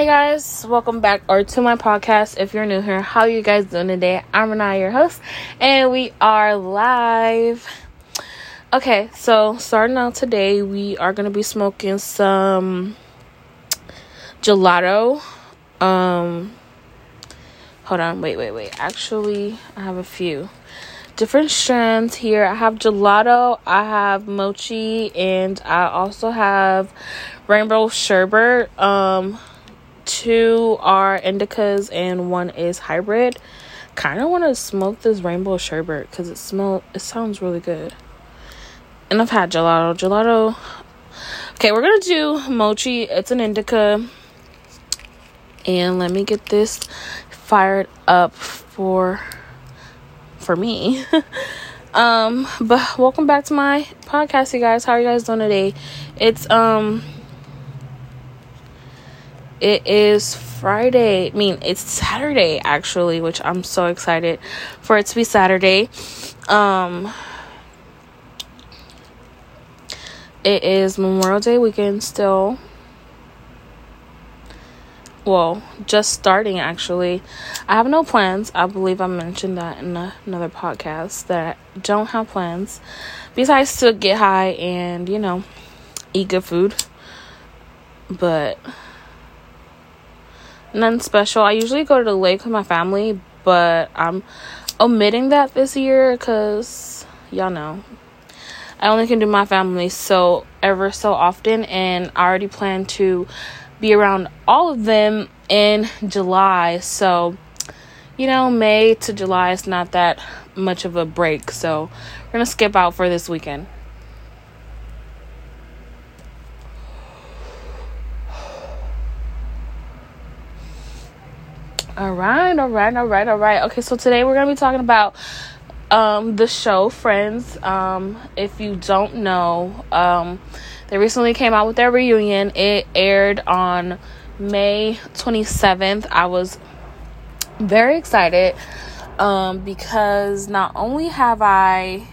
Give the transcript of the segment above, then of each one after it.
Hey guys, welcome back or to my podcast. If you're new here, how you guys doing today? I'm Renee, your host, and we are live. Okay, so starting out today, we are gonna be smoking some gelato. Um, hold on, wait, wait, wait. Actually, I have a few different strands here. I have gelato, I have mochi, and I also have rainbow sherbet. Um, two are indicas and one is hybrid. Kind of want to smoke this rainbow sherbet because it smell it sounds really good. And I've had gelato. Gelato. Okay, we're gonna do mochi. It's an indica. And let me get this fired up for for me. um, but welcome back to my podcast, you guys. How are you guys doing today? It's um it is Friday. I mean, it's Saturday actually, which I'm so excited for it to be Saturday. Um it is Memorial Day weekend still. Well, just starting actually. I have no plans. I believe I mentioned that in a, another podcast that I don't have plans besides to get high and, you know, eat good food. But none special. I usually go to the lake with my family, but I'm omitting that this year because y'all know I only can do my family so ever so often, and I already plan to be around all of them in July. So, you know, May to July is not that much of a break. So, we're to skip out for this weekend. All right, all right, all right, all right. Okay, so today we're going to be talking about um, the show Friends. Um, if you don't know, um, they recently came out with their reunion. It aired on May 27th. I was very excited um, because not only have I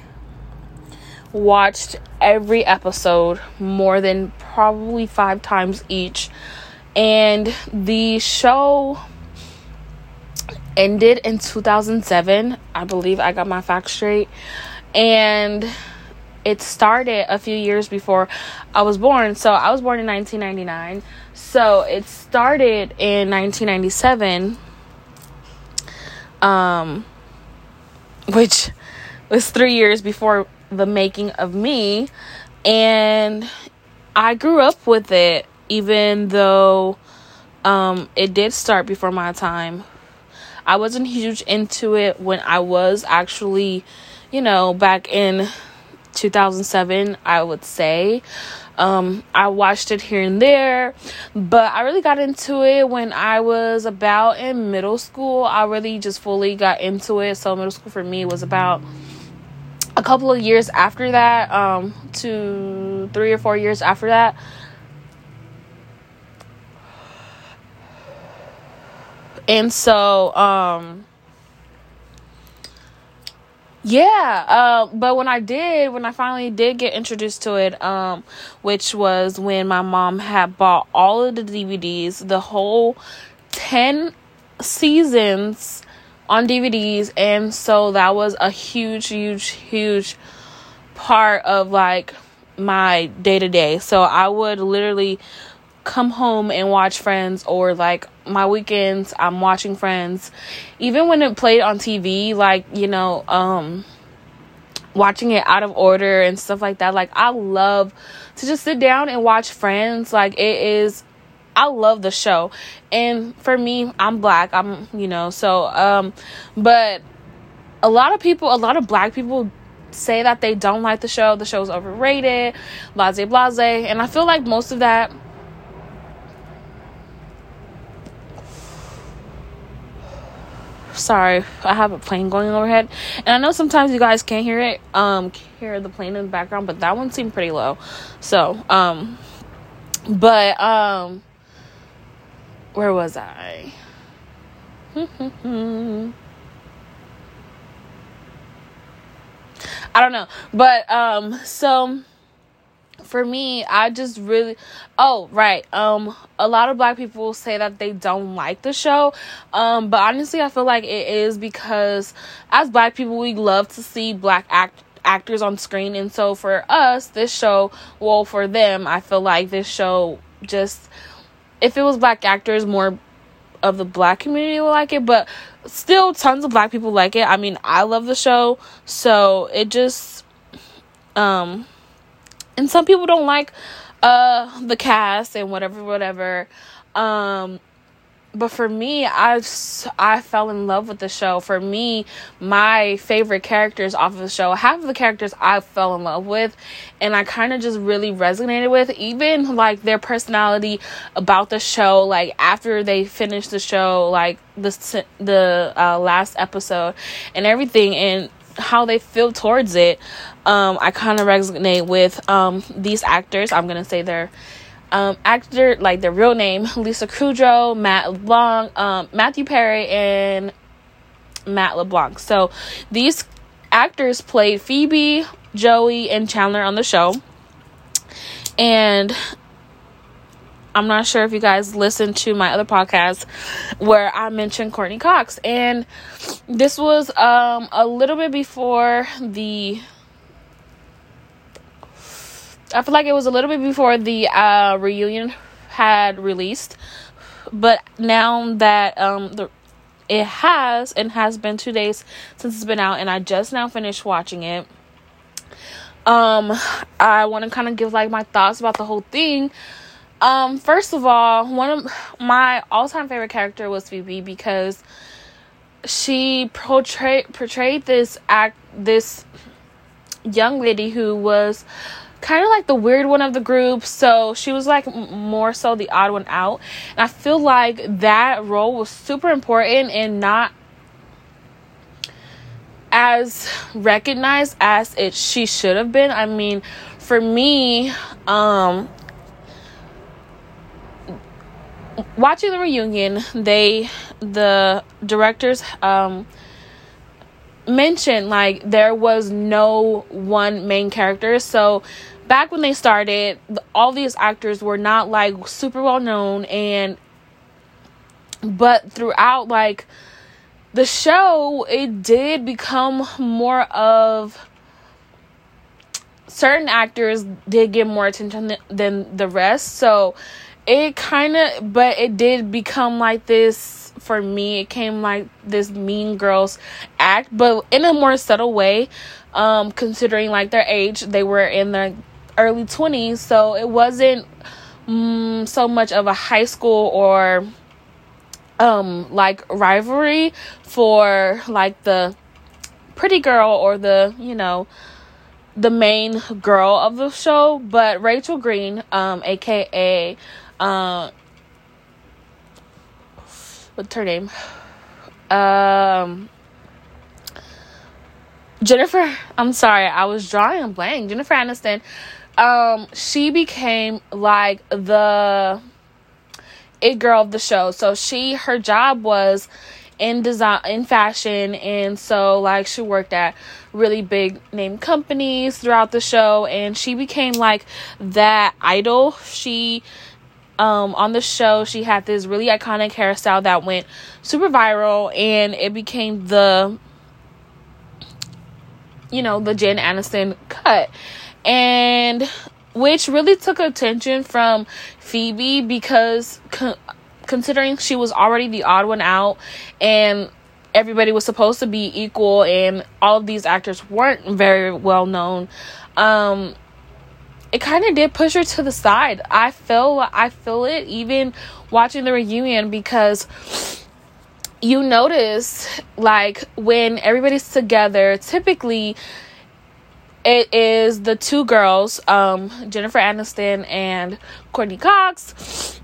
watched every episode more than probably five times each, and the show ended in 2007. I believe I got my facts straight. And it started a few years before I was born. So I was born in 1999. So it started in 1997. Um which was 3 years before the making of me and I grew up with it even though um it did start before my time I wasn't huge into it when I was actually, you know, back in 2007, I would say. Um, I watched it here and there, but I really got into it when I was about in middle school. I really just fully got into it. So, middle school for me was about a couple of years after that, um, two, three or four years after that. And so, um, yeah, uh, but when I did, when I finally did get introduced to it, um, which was when my mom had bought all of the DVDs, the whole 10 seasons on DVDs, and so that was a huge, huge, huge part of like my day to day. So I would literally come home and watch Friends or like my weekends I'm watching Friends. Even when it played on TV, like, you know, um watching it out of order and stuff like that. Like I love to just sit down and watch Friends. Like it is I love the show. And for me, I'm black. I'm, you know, so um but a lot of people, a lot of black people say that they don't like the show. The show's overrated, blase blase, and I feel like most of that sorry i have a plane going overhead. And i know sometimes you guys can't hear it um hear the plane in the background but that one seemed pretty low. So um but um where was i? I don't know. But um so for me, I just really oh, right. Um a lot of black people say that they don't like the show. Um but honestly, I feel like it is because as black people, we love to see black act actors on screen and so for us, this show, well for them, I feel like this show just if it was black actors more of the black community will like it, but still tons of black people like it. I mean, I love the show, so it just um and some people don't like uh the cast and whatever whatever. Um but for me i i fell in love with the show. For me my favorite characters off of the show half of the characters i fell in love with and i kind of just really resonated with even like their personality about the show like after they finished the show like the the uh, last episode and everything. And how they feel towards it um, i kind of resonate with um, these actors. I'm gonna say their um, actor like their real name lisa kudrow matt leblanc um, matthew perry and matt leblanc. So these actors played phoebe joey and chandler on the show. And I'm not sure if you guys listened to my other podcast where I mentioned Courteney Cox. And this was um, a little bit before the. I feel like it was a little bit before the uh, reunion had released. But now that um, the it has and has been two days since it's been out and i just now finished watching it um i want to kind of give like my thoughts about the whole thing um, first of all, one of my all-time favorite character was Phoebe because she portrayed portrayed this act this young lady who was kind of like the weird one of the group. So she was like more so the odd one out. And i feel like that role was super important and not as recognized as it she should have been. I mean for me um watching the reunion, they the directors um mentioned like there was no one main character. So back when they started, all these actors were not like super well known and but throughout like the show, it did become more of certain actors did get more attention than the rest. So it kind of but it did become like this for me it came like this mean girls act but in a more subtle way um considering like their age they were in their early 20s so it wasn't mm, so much of a high school or um like rivalry for like the pretty girl or the you know the main girl of the show but rachel green um aka uh, what's her name? Um, Jennifer. I'm sorry, I was drawing a blank. Jennifer Aniston. Um, she became like the it girl of the show. So she her job was in design in fashion and so like she worked at really big name companies throughout the show and she became like that idol she um, on the show, she had this really iconic hairstyle that went super viral, and it became the, you know, the Jen Aniston cut, and which really took attention from Phoebe because con- considering she was already the odd one out, and everybody was supposed to be equal, and all of these actors weren't very well known. Um, it kind of did push her to the side. I feel I feel it even watching the reunion because you notice like when everybody's together, typically it is the two girls, um, Jennifer Aniston and Courteney Cox.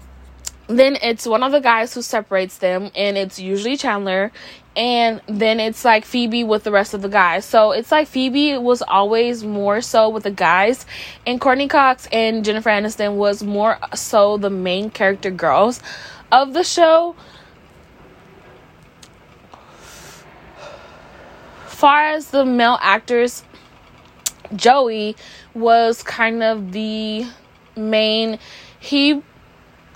Then it's one of the guys who separates them, and it's usually Chandler and then it's like Phoebe with the rest of the guys. So it's like Phoebe was always more so with the guys, and Courteney Cox and Jennifer Aniston was more so the main character girls of the show. Far as the male actors, Joey was kind of the main he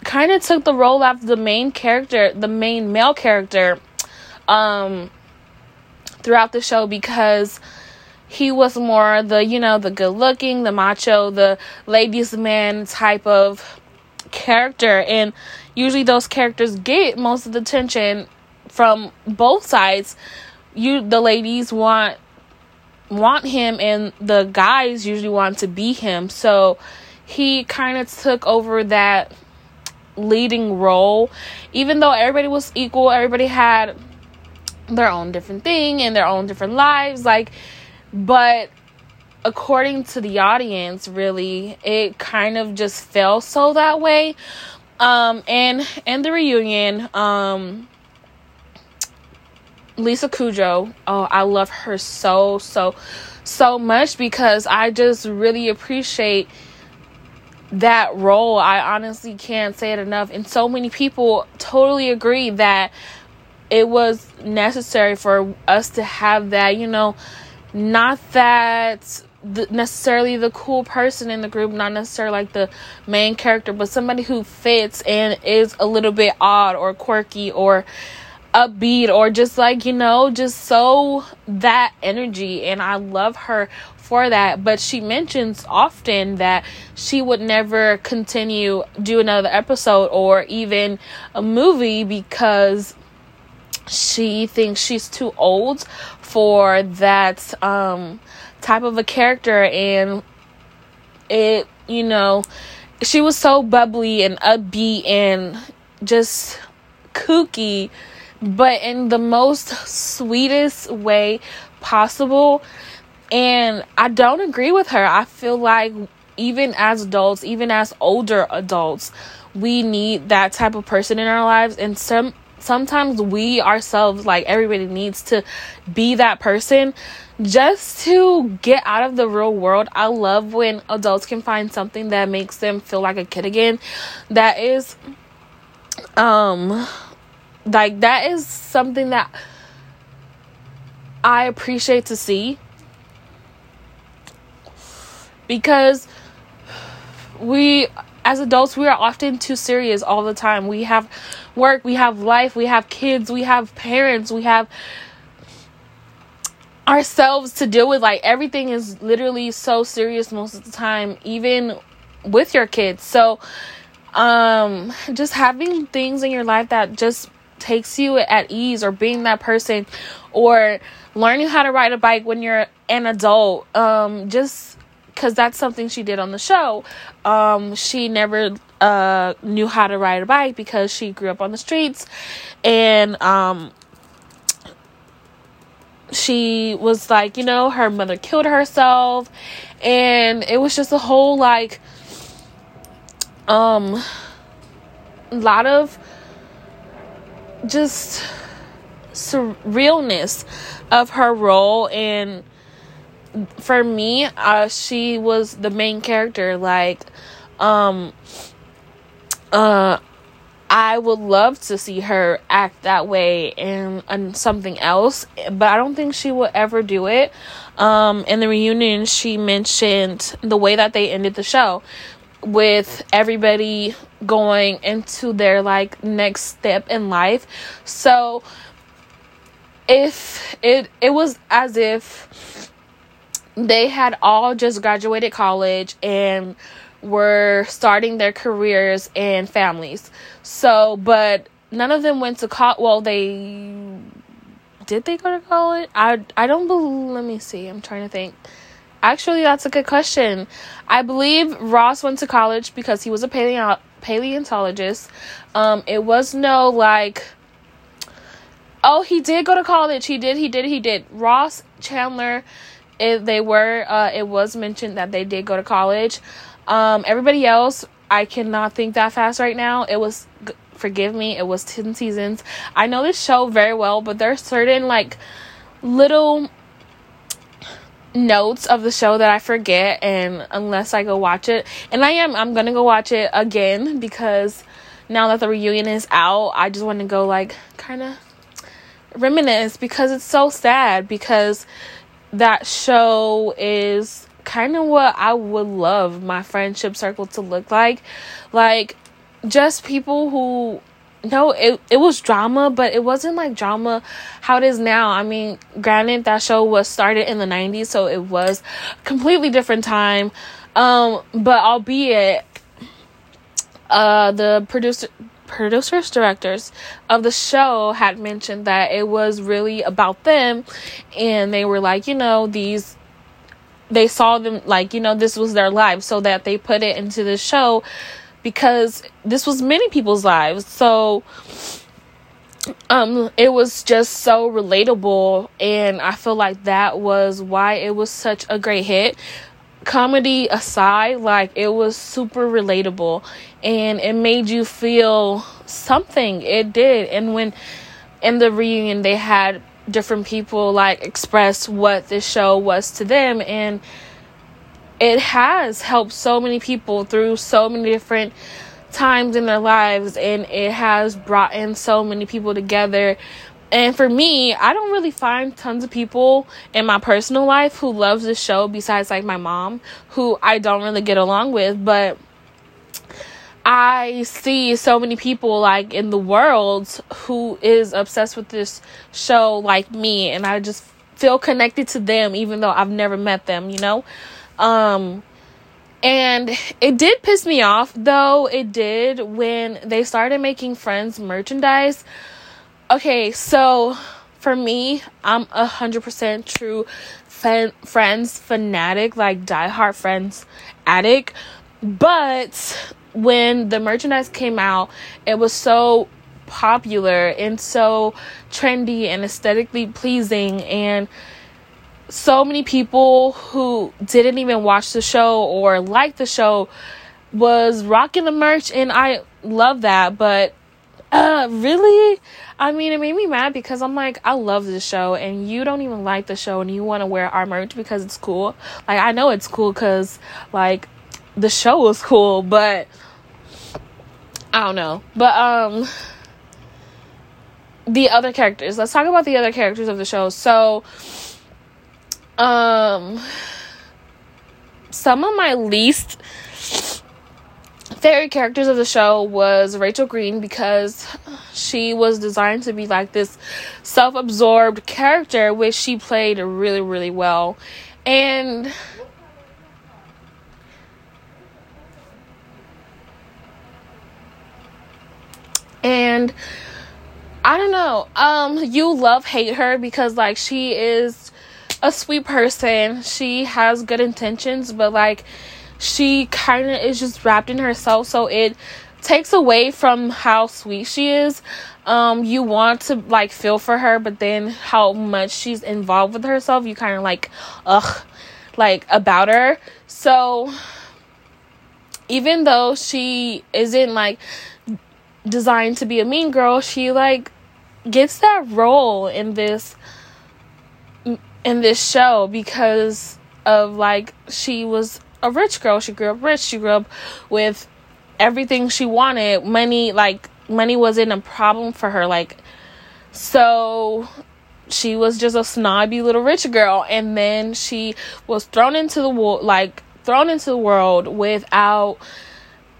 kind of took the role of the main character, the main male character um throughout the show because he was more the, you know, the good looking, the macho, the ladies man type of character and usually those characters get most of the attention from both sides. You the ladies want want him and the guys usually want to be him. So he kind of took over that leading role even though everybody was equal, everybody had their own different thing and their own different lives like but according to the audience really it kind of just felt so that way um and and the reunion um Lisa Kudrow, oh, I love her so, so, so much because I just really appreciate that role. I honestly can't say it enough. And so many people totally agree that it was necessary for us to have that, you know, not that the, necessarily the cool person in the group, not necessarily like the main character, but somebody who fits and is a little bit odd or quirky or upbeat or just like, you know, just so that energy. And I love her for that. But she mentions often that she would never continue do another episode or even a movie because she thinks she's too old for that um, type of a character and it you know she was so bubbly and upbeat and just kooky but in the most sweetest way possible. And I don't agree with her. I feel like even as adults even as older adults we need that type of person in our lives. And some sometimes we ourselves like everybody needs to be that person just to get out of the real world. I love when adults can find something that makes them feel like a kid again. That is um like that is something that I appreciate to see because we as adults we are often too serious all the time. We have work, we have life, we have kids, we have parents, we have ourselves to deal with. Like everything is literally so serious most of the time, even with your kids. So, um, just having things in your life that just takes you at ease, or being that person, or learning how to ride a bike when you're an adult, um, just because that's something she did on the show. Um, she never uh, knew how to ride a bike because she grew up on the streets and um, she was like, you know, her mother killed herself and it was just a whole like um lot of just surrealness of her role and for me uh she was the main character like um uh I would love to see her act that way in, in something else, but I don't think she will ever do it. Um, in the reunion, she mentioned the way that they ended the show with everybody going into their like next step in life. So if it it was as if they had all just graduated college and were starting their careers and families. So, but none of them went to college. Well, they did they go to college? I I don't believe. Let me see. I'm trying to think. Actually, that's a good question. I believe Ross went to college because he was a paleo- paleontologist. Um, it was no like. Oh, he did go to college. He did. He did. He did. Ross Chandler, it, they were. Uh, it was mentioned that they did go to college. Um, everybody else, I cannot think that fast right now. It was, forgive me, it was 10 seasons. I know this show very well, but there's certain like little notes of the show that I forget and unless I go watch it. And I am I'm going to go watch it again because now that the reunion is out, I just want to go like kind of reminisce because it's so sad because that show is kind of what I would love my friendship circle to look like. Like just people who no, it it was drama, but it wasn't like drama how it is now. I mean, granted that show was started in the 90s, so it was completely different time. Um, but albeit uh the producer producers directors of the show had mentioned that it was really about them. And they were like you know these they saw them like you know this was their life so that they put it into the show because this was many people's lives. So um it was just so relatable and i feel like that was why it was such a great hit comedy aside, like it was super relatable and it made you feel something. It did. And when in the reunion they had different people like express what this show was to them and it has helped so many people through so many different times in their lives and it has brought in so many people together and for me, I don't really find tons of people in my personal life who loves the show besides like my mom, who I don't really get along with, but I see so many people like in the world who is obsessed with this show like me. And I just feel connected to them even though I've never met them, you know? Um and it did piss me off though. It did when they started making friends merchandise Okay, so for me, I'm a hundred percent true fan, Friends fanatic, like diehard Friends addict. But when the merchandise came out, it was so popular and so trendy and aesthetically pleasing and so many people who didn't even watch the show or like the show was rocking the merch and I love that but uh really I mean, it made me mad because I'm like, I love this show, and you don't even like the show, and you want to wear our merch because it's cool. Like, I know it's cool because, like, the show was cool, but I don't know. But, um, the other characters. Let's talk about the other characters of the show. So, um, some of my least favorite characters of the show was Rachel Green because she was designed to be like this self-absorbed character which she played really really well. And and I don't know um you love hate her because like she is a sweet person. She has good intentions but like she kind of is just wrapped in herself so it takes away from how sweet she is. Um you want to like feel for her but then how much she's involved with herself you kind of like ugh like about her. So even though she isn't like designed to be a mean girl she like gets that role in this in this show because of like she was a rich girl. She grew up rich. She grew up with everything she wanted. Money, like, money wasn't a problem for her. Like, so she was just a snobby little rich girl. And then she was thrown into the world, like, thrown into the world without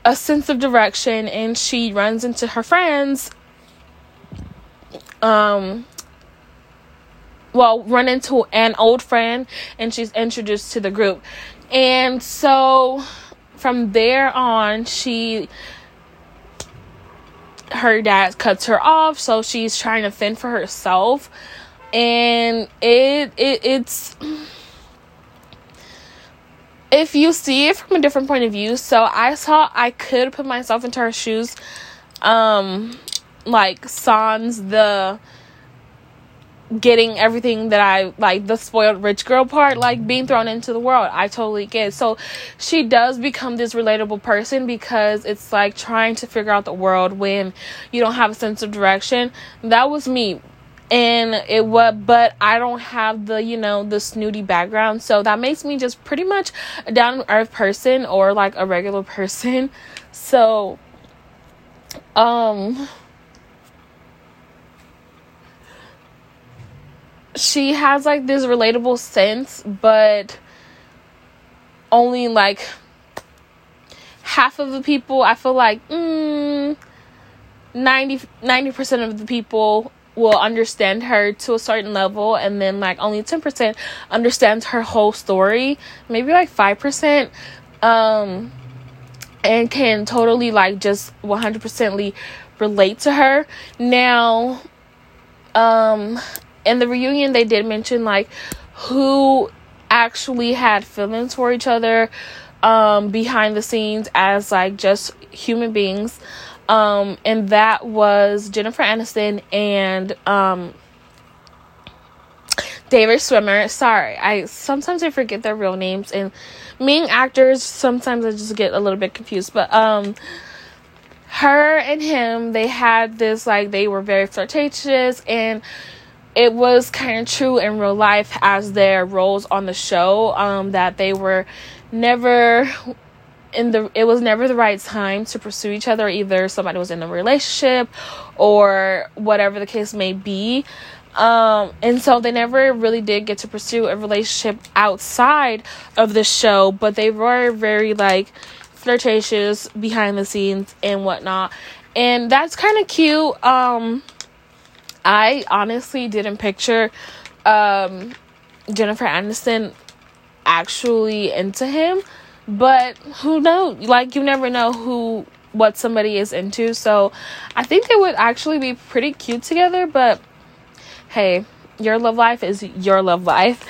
a sense of direction. And she runs into her friends. Um, well, run into an old friend and she's introduced to the group. And so from there on, she her dad cuts her off, so she's trying to fend for herself. And it it it's if you see it from a different point of view, so I saw I could put myself into her shoes. Um like Sans the getting everything that I like the spoiled rich girl part, like being thrown into the world. I totally get. So she does become this relatable person because it's like trying to figure out the world when you don't have a sense of direction. That was me. And it was, but I don't have the, you know, the snooty background. So that makes me just pretty much a down to earth person or like a regular person. So, um, she has like this relatable sense, but only like half of the people i feel like mm, 90 percent of the people will understand her to a certain level and then like only 10% understands her whole story maybe like 5% um and can totally like just 100%ly relate to her. Now um in the reunion they did mention like who actually had feelings for each other um behind the scenes as like just human beings um, and that was Jennifer Aniston and um, David Schwimmer. Sorry, I sometimes I forget their real names and being actors. Sometimes I just get a little bit confused. But um, her and him, they had this like they were very flirtatious and it was kind of true in real life as their roles on the show um, that they were never in the it was never the right time to pursue each other either somebody was in a relationship or whatever the case may be. Um, and so they never really did get to pursue a relationship outside of the show but they were very like flirtatious behind the scenes and whatnot. And that's kind of cute um i honestly didn't picture um jennifer aniston actually into him but who knows? Like you never know who what somebody is into. So I think they would actually be pretty cute together, but hey, your love life is your love life.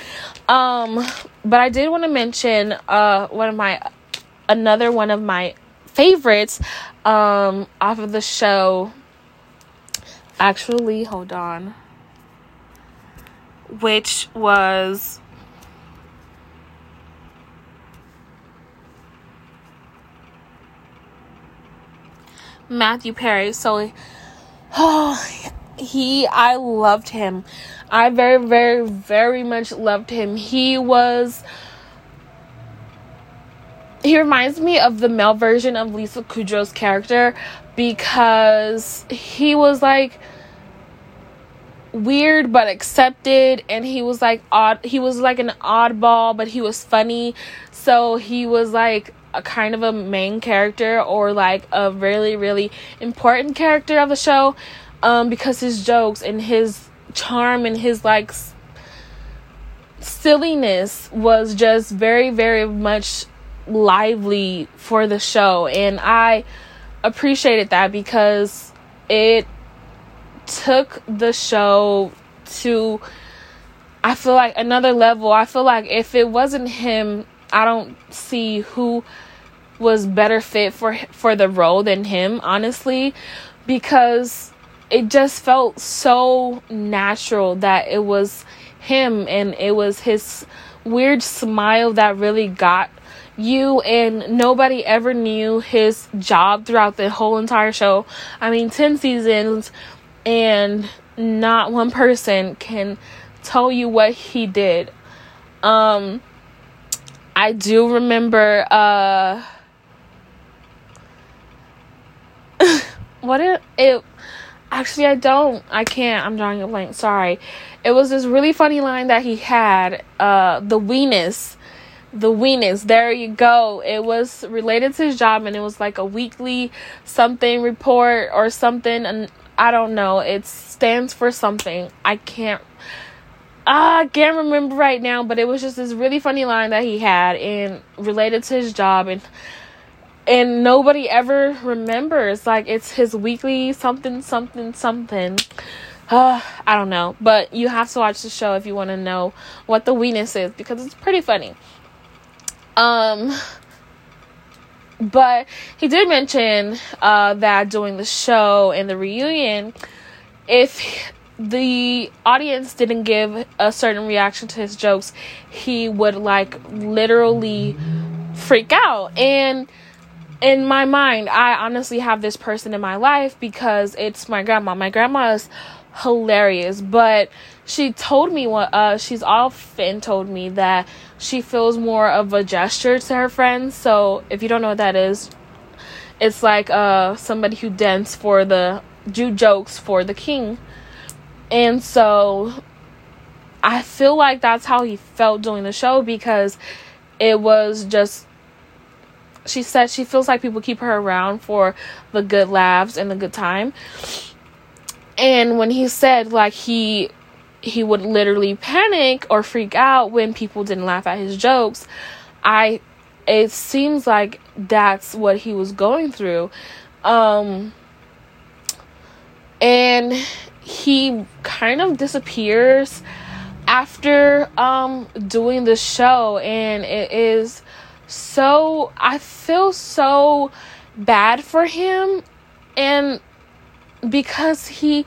Um but I did want to mention uh one of my another one of my favorites um off of the show. Actually, hold on. Which was Matthew Perry. So, oh, he, I loved him. I very, very, very much loved him. He was. He reminds me of the male version of Lisa Kudrow's character because he was like weird but accepted and he was like odd he was like an oddball but he was funny. So he was like a kind of a main character or like a really really important character of the show um because his jokes and his charm and his like s- silliness was just very very much lively for the show. And I appreciated that because it took the show to I feel like another level. I feel like if it wasn't him I don't see who was better fit for for the role than him, honestly, because it just felt so natural that it was him and it was his weird smile that really got you and nobody ever knew his job throughout the whole entire show. I mean, 10 seasons and not one person can tell you what he did. Um I do remember uh what it it actually I don't. I can't. I'm drawing a blank. Sorry. It was this really funny line that he had uh the weenus the weenus. There you go. It was related to his job and it was like a weekly something report or something and I don't know. It stands for something. I can't I can't remember right now, but it was just this really funny line that he had and related to his job and and nobody ever remembers. Like it's his weekly something something something. Uh, I don't know, but you have to watch the show if you want to know what the weenus is because it's pretty funny. Um but he did mention uh, that during the show and the reunion if the audience didn't give a certain reaction to his jokes, he would like literally freak out. And in my mind, I honestly have this person in my life because it's my grandma. My grandma is hilarious, but she told me what uh she's often told me that she feels more of a gesture to her friends. So if you don't know what that is, it's like uh somebody who dents for the do jokes for the king and so I feel like that's how he felt during the show because it was just she said she feels like people keep her around for the good laughs and the good time. And when he said like he he would literally panic or freak out when people didn't laugh at his jokes, I it seems like that's what he was going through. Um and he kind of disappears after um doing the show. And it is so I feel so bad for him. And because he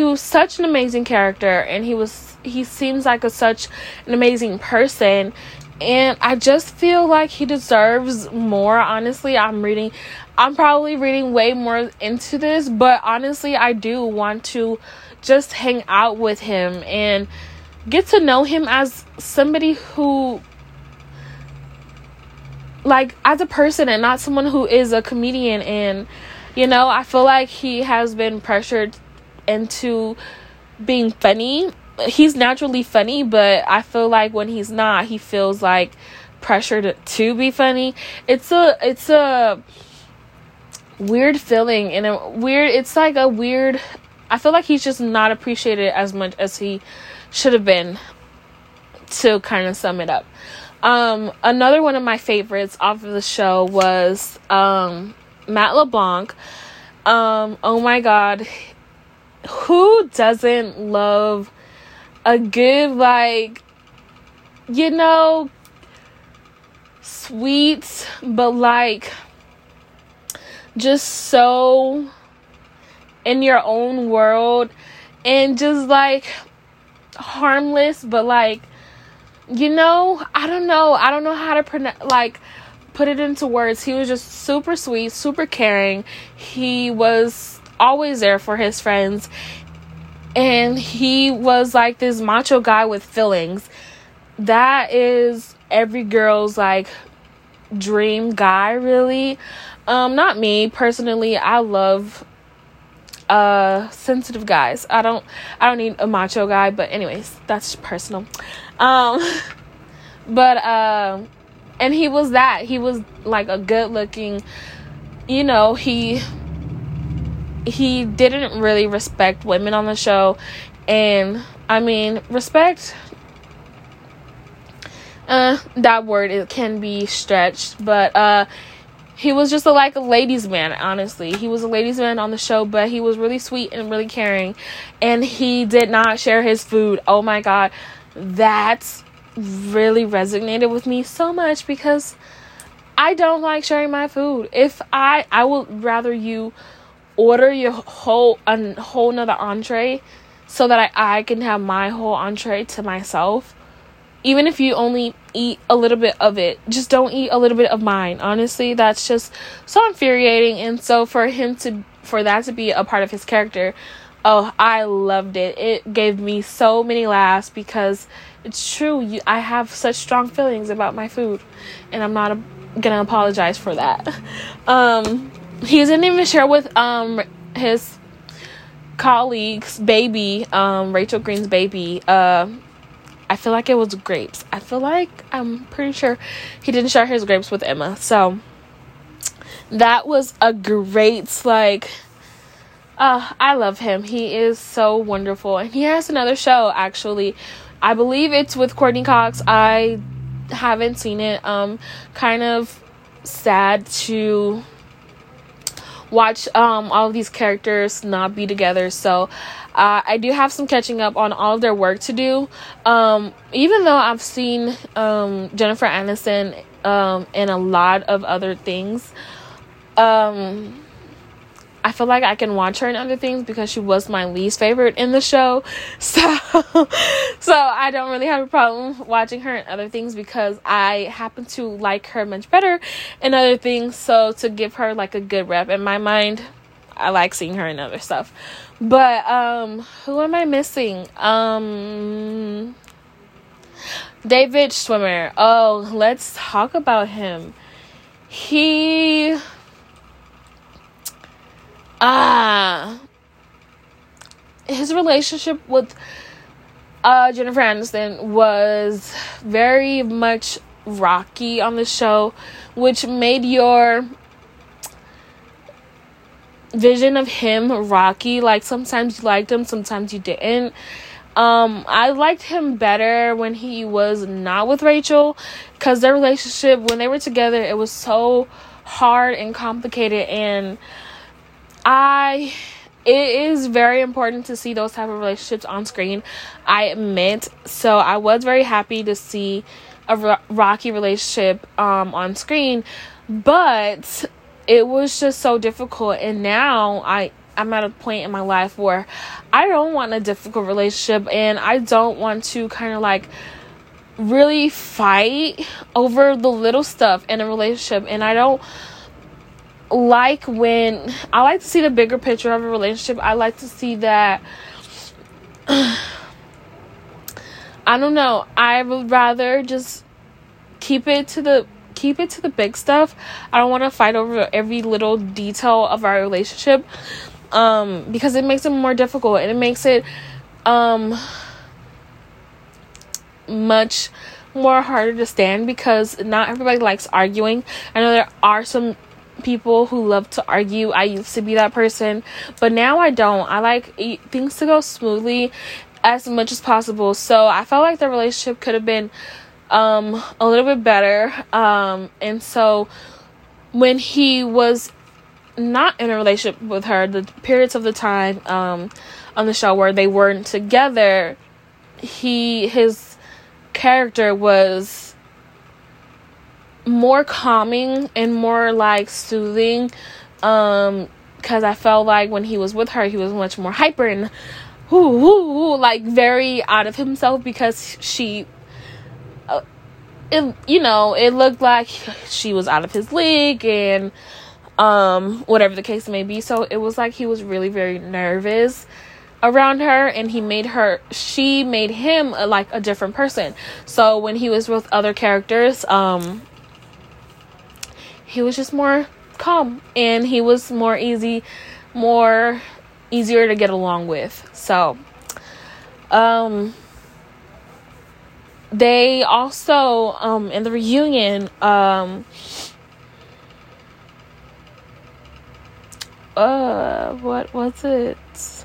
he was such an amazing character and he was he seems like a such an amazing person. And I just feel like he deserves more honestly. I'm reading I'm probably reading way more into this but honestly I do want to just hang out with him and get to know him as somebody who like as a person and not someone who is a comedian. And you know i feel like he has been pressured into being funny. He's naturally funny but i feel like when he's not he feels like pressured to be funny. It's a it's a weird feeling and a weird it's like a weird i feel like he's just not appreciated as much as he should have been to kind of sum it up. Um, another one of my favorites off of the show was um, Matt LeBlanc. Um, oh my god, who doesn't love a good like you know sweet but like just so in your own world and just like harmless but like you know, I don't know. I don't know how to pronounce like put it into words. He was just super sweet, super caring. He was always there for his friends. And he was like this macho guy with feelings. That is every girl's like dream guy really. Um not me personally. I love uh sensitive guys. I don't I don't need a macho guy, but anyways, that's personal. Um but um and he was that. He was like a good looking you know, he he didn't really respect women on the show. And I mean, respect uh that word it can be stretched, but uh he was just a, like a ladies man honestly. He was a ladies man on the show but he was really sweet and really caring. And he did not share his food. Oh my god. That really resonated with me so much because i don't like sharing my food. If i i would rather you order your whole a whole nother entree so that I, I can have my whole entree to myself. Even if you only eat a little bit of it just don't eat a little bit of mine. Honestly that's just so infuriating. And so for him to for that to be a part of his character oh i loved it. It gave me so many laughs because it's true. You, i have such strong feelings about my food and i'm not a, gonna apologize for that. Um he didn't even share with um his colleagues baby um rachel green's baby uh I feel like it was grapes. I feel like I'm pretty sure he didn't share his grapes with Emma. So that was a great like uh I love him. He is so wonderful. And he has another show actually. I believe it's with courteney Cox. I haven't seen it. Um kind of sad to watch um all of these characters not be together. So uh, I do have some catching up on all of their work to do. Um, even though I've seen um, Jennifer Aniston um, in a lot of other things, um, I feel like I can watch her in other things because she was my least favorite in the show. So, so I don't really have a problem watching her in other things because I happen to like her much better in other things. So to give her like a good rep in my mind, I like seeing her in other stuff. But um who am I missing? Um David Schwimmer. Oh, let's talk about him. He ah his relationship with uh Jennifer Aniston was very much rocky on the show, which made your vision of him rocky. Like sometimes you liked him, sometimes you didn't. Um, I liked him better when he was not with Rachel because their relationship, when they were together, it was so hard and complicated. And I, it is very important to see those type of relationships on screen. I admit. So I was very happy to see a rocky relationship um, on screen, but it was just so difficult and now i i'm at a point in my life where i don't want a difficult relationship and i don't want to kind of like really fight over the little stuff in a relationship and i don't like when i like to see the bigger picture of a relationship i like to see that i don't know i would rather just keep it to the keep it to the big stuff. I don't want to fight over every little detail of our relationship um, because it makes it more difficult and it makes it um, much more harder to stand because not everybody likes arguing. I know there are some people who love to argue. I used to be that person, but now I don't. I like things to go smoothly as much as possible. So I felt like the relationship could have been um, a little bit better. Um, and so when he was not in a relationship with her, the periods of the time um, on the show where they weren't together, he his character was more calming and more like soothing um because i felt like when he was with her he was much more hyper and whoo, whoo, whoo, like very out of himself because she it you know it looked like she was out of his league and um whatever the case may be. So it was like he was really very nervous around her and he made her she made him a, like a different person. So when he was with other characters um he was just more calm and he was more easy more easier to get along with. So um they also um in the reunion um uh what was it?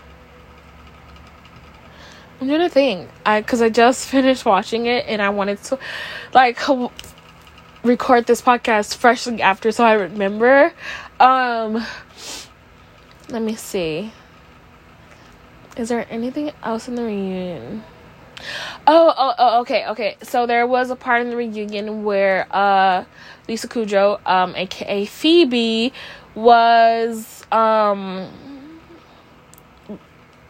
I'm trying to think. I because i just finished watching it and i wanted to like record this podcast freshly after so i remember um let me see is there anything else in the reunion Oh, oh, oh, okay, okay. So there was a part in the reunion where uh, Lisa Kudrow, um, aka Phoebe, was um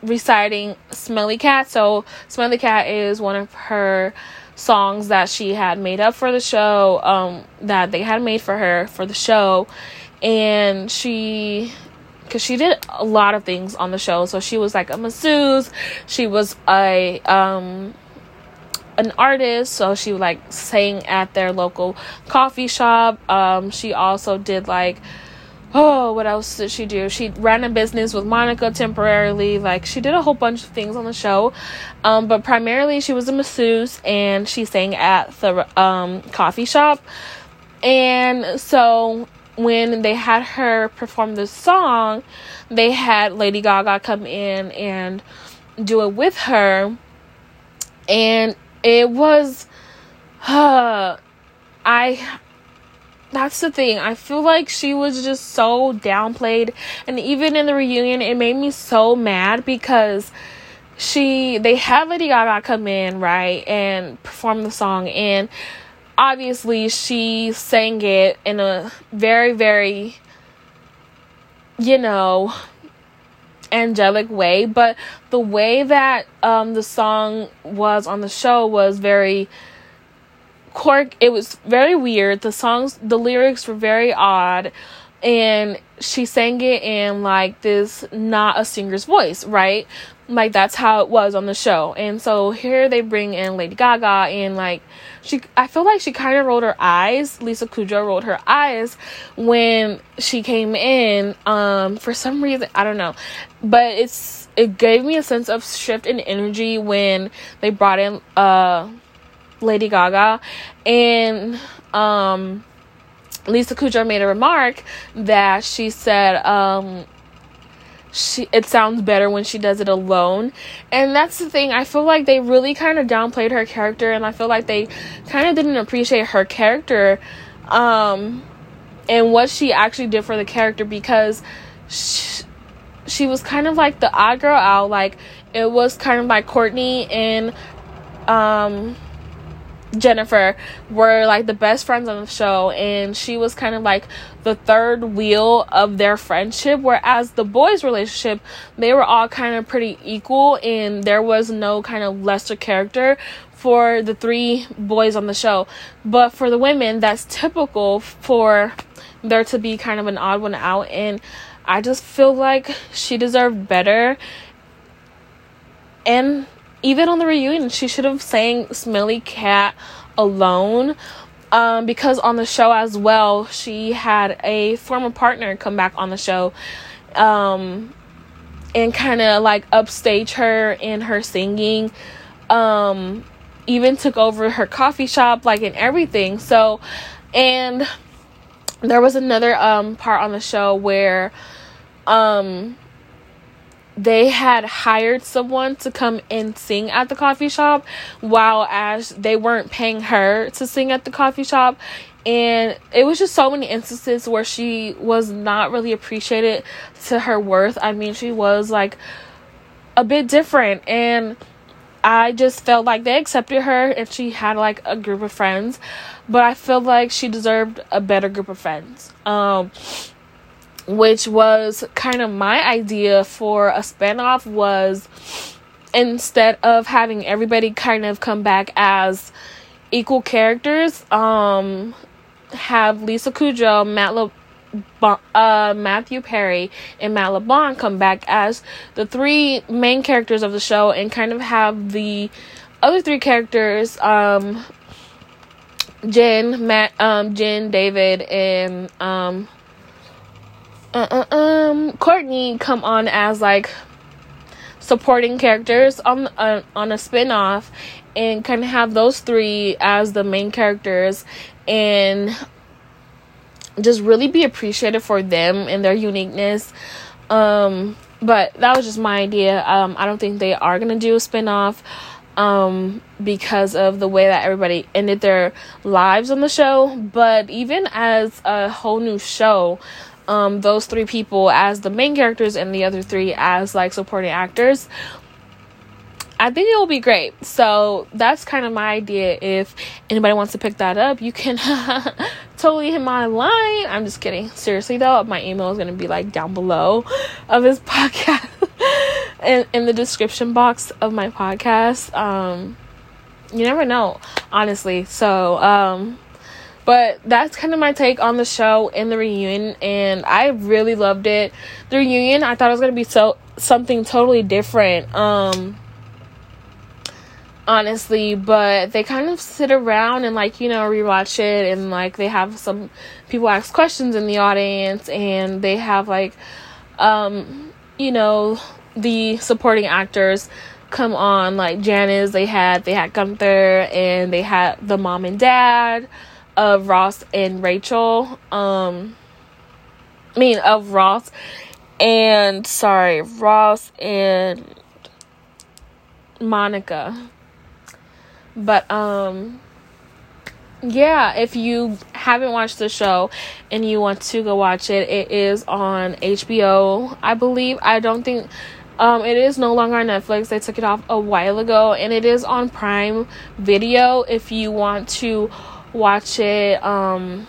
reciting Smelly Cat. So Smelly Cat is one of her songs that she had made up for the show, um, that they had made for her for the show. And she because she did a lot of things on the show. So she was like a masseuse, she was a um an artist, so she like sang at their local coffee shop. Um, she also did like oh, what else did she do? She ran a business with Monica temporarily. Like she did a whole bunch of things on the show, um, but primarily she was a masseuse and she sang at the um, coffee shop. And so when they had her perform this song, they had Lady Gaga come in and do it with her. And it was uh I that's the thing. I feel like she was just so downplayed. And even in the reunion it made me so mad because she they had Lady Gaga come in, right, and perform the song. And obviously she sang it in a very very you know angelic way. But the way that um the song was on the show was very cork it was very weird. The songs the lyrics were very odd. And she sang it in like this not a singer's voice right? Like that's how it was on the show. And so here they bring in lady gaga and like she I feel like she kind of rolled her eyes. Lisa Kudrow rolled her eyes when she came in. Um, for some reason I don't know, but it's it gave me a sense of shift in energy when they brought in uh Lady Gaga, and um, Lisa Kudrow made a remark that she said um, she it sounds better when she does it alone, and that's the thing. I feel like they really kind of downplayed her character, and I feel like they kind of didn't appreciate her character, um, and what she actually did for the character because. She, she was kind of like the odd girl out like it was kind of like Courteney and um Jennifer were like the best friends on the show, and she was kind of like the third wheel of their friendship. Whereas the boys' relationship, they were all kind of pretty equal, and there was no kind of lesser character for the three boys on the show. But for the women, that's typical for there to be kind of an odd one out, and I just feel like she deserved better. And even on the reunion, she should have sang Smelly Cat alone. Um, because on the show as well, she had a former partner come back on the show um, and kind of like upstage her in her singing. Um, even took over her coffee shop, like, and everything. So, and there was another um, part on the show where um, they had hired someone to come and sing at the coffee shop while as they weren't paying her to sing at the coffee shop. And it was just so many instances where she was not really appreciated to her worth. I mean she was like a bit different. And i just felt like they accepted her and she had like a group of friends. But i feel like she deserved a better group of friends. Um which was kind of my idea for a spinoff was instead of having everybody kind of come back as equal characters um have Lisa Kudrow, Matt Le- uh, Matthew Perry and Matt LeBlanc come back as the three main characters of the show and kind of have the other three characters um Jen, Matt um Jen, David and um uh, uh, um Courteney come on as like supporting characters on uh, on a spin-off and kind of have those three as the main characters and just really be appreciated for them and their uniqueness. Um but that was just my idea. Um i don't think they are gonna do a spin-off um because of the way that everybody ended their lives on the show. But even as a whole new show um, those three people as the main characters and the other three as like supporting actors. I think it will be great. So that's kind of my idea. If anybody wants to pick that up, you can totally hit my line. I'm just kidding. Seriously though, my email is gonna be like down below of this podcast in, in the description box of my podcast. Um you never know, honestly. So um but that's kind of my take on the show and the reunion, and I really loved it. The reunion, I thought it was gonna be so something totally different. Um, honestly, but they kind of sit around and like you know rewatch it, and like they have some people ask questions in the audience, and they have like, um, you know, the supporting actors come on like Janice. They had they had Gunther, and they had the mom and dad of Ross and Rachel. Um, I mean, of Ross and sorry, Ross and Monica. But, um, yeah, if you haven't watched the show and you want to go watch it, it is on HBO, I believe. I don't think um, it is no longer on Netflix. They took it off a while ago, and it is on Prime Video if you want to watch it um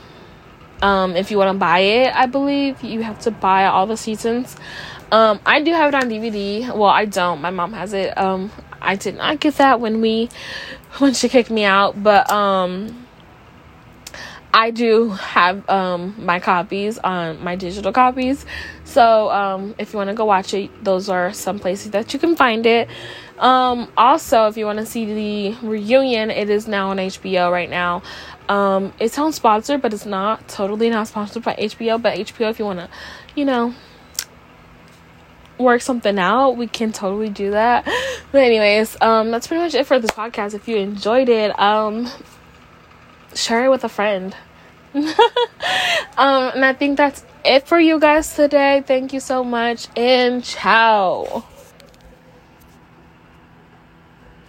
um if you want to buy it i believe you have to buy all the seasons um i do have it on dvd well i don't my mom has it um i did not get that when we when she kicked me out but um I do have um my copies on my digital copies. So um if you want to go watch it, those are some places that you can find it. Um also if you want to see the reunion, it is now on HBO right now. Um, it sounds sponsored, but it's not totally not sponsored by HBO. But HBO, if you want to, you know, work something out, we can totally do that. But anyways, um that's pretty much it for this podcast. If you enjoyed it, um share it with a friend. um and I think that's it for you guys today. Thank you so much and ciao.